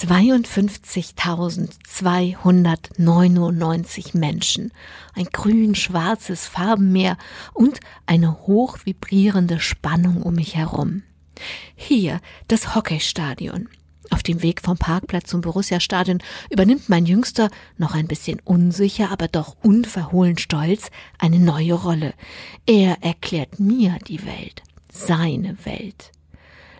52.299 Menschen, ein grün-schwarzes Farbenmeer und eine hoch vibrierende Spannung um mich herum. Hier das Hockeystadion. Auf dem Weg vom Parkplatz zum Borussia-Stadion übernimmt mein Jüngster, noch ein bisschen unsicher, aber doch unverhohlen stolz, eine neue Rolle. Er erklärt mir die Welt, seine Welt.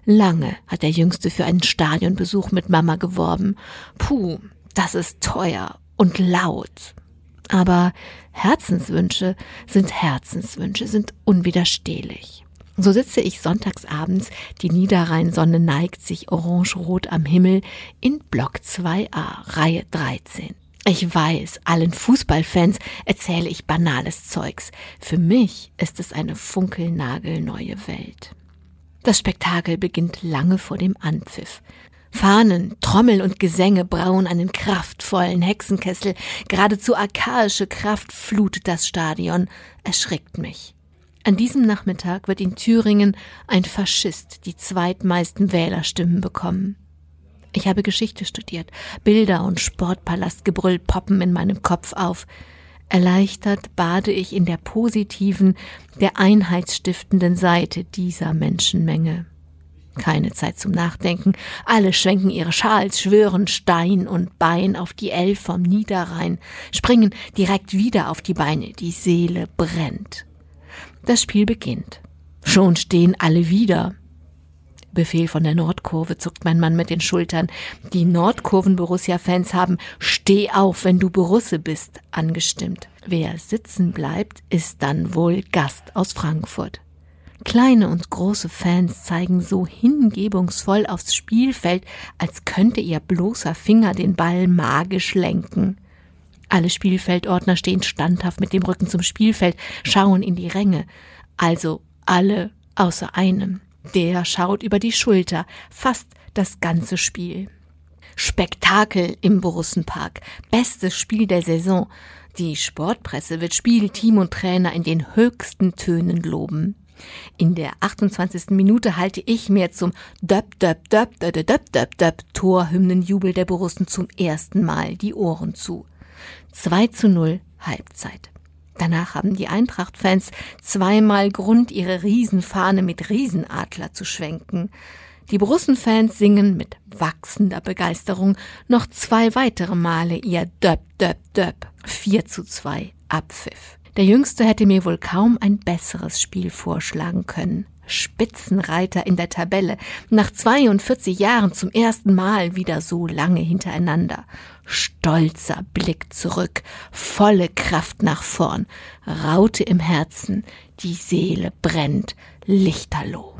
Lange hat der Jüngste für einen Stadionbesuch mit Mama geworben. Puh, das ist teuer und laut. Aber Herzenswünsche sind Herzenswünsche, sind unwiderstehlich. So sitze ich sonntagsabends, die Niederrheinsonne neigt sich orange-rot am Himmel in Block 2a, Reihe 13. Ich weiß, allen Fußballfans erzähle ich banales Zeugs. Für mich ist es eine funkelnagelneue Welt. Das Spektakel beginnt lange vor dem Anpfiff. Fahnen, Trommel und Gesänge brauen einen kraftvollen Hexenkessel. Geradezu archaische Kraft flutet das Stadion, erschrickt mich. An diesem Nachmittag wird in Thüringen ein Faschist die zweitmeisten Wählerstimmen bekommen. Ich habe Geschichte studiert. Bilder und Sportpalastgebrüll poppen in meinem Kopf auf. Erleichtert bade ich in der positiven, der einheitsstiftenden Seite dieser Menschenmenge. Keine Zeit zum Nachdenken. Alle schwenken ihre Schals, schwören Stein und Bein auf die Elf vom Niederrhein, springen direkt wieder auf die Beine. Die Seele brennt. Das Spiel beginnt. Schon stehen alle wieder. Befehl von der Nordkurve zuckt mein Mann mit den Schultern. Die Nordkurven-Borussia-Fans haben Steh auf, wenn du Borusse bist, angestimmt. Wer sitzen bleibt, ist dann wohl Gast aus Frankfurt. Kleine und große Fans zeigen so hingebungsvoll aufs Spielfeld, als könnte ihr bloßer Finger den Ball magisch lenken. Alle Spielfeldordner stehen standhaft mit dem Rücken zum Spielfeld, schauen in die Ränge. Also alle außer einem. Der schaut über die Schulter, fast das ganze Spiel. Spektakel im Borussenpark. Bestes Spiel der Saison. Die Sportpresse wird Spiel, Team und Trainer in den höchsten Tönen loben. In der 28. Minute halte ich mir zum Döp, Döp, Döp, Döp, Döp, Döp, Döp Torhymnenjubel der Borussen zum ersten Mal die Ohren zu. 2 zu 0 Halbzeit. Danach haben die Eintracht-Fans zweimal Grund, ihre Riesenfahne mit Riesenadler zu schwenken. Die Borussen-Fans singen mit wachsender Begeisterung noch zwei weitere Male ihr Döp, Döp, Döp. 4 zu 2 Abpfiff. Der Jüngste hätte mir wohl kaum ein besseres Spiel vorschlagen können. Spitzenreiter in der Tabelle, nach 42 Jahren zum ersten Mal wieder so lange hintereinander. Stolzer Blick zurück, volle Kraft nach vorn, Raute im Herzen, die Seele brennt, lichterloh.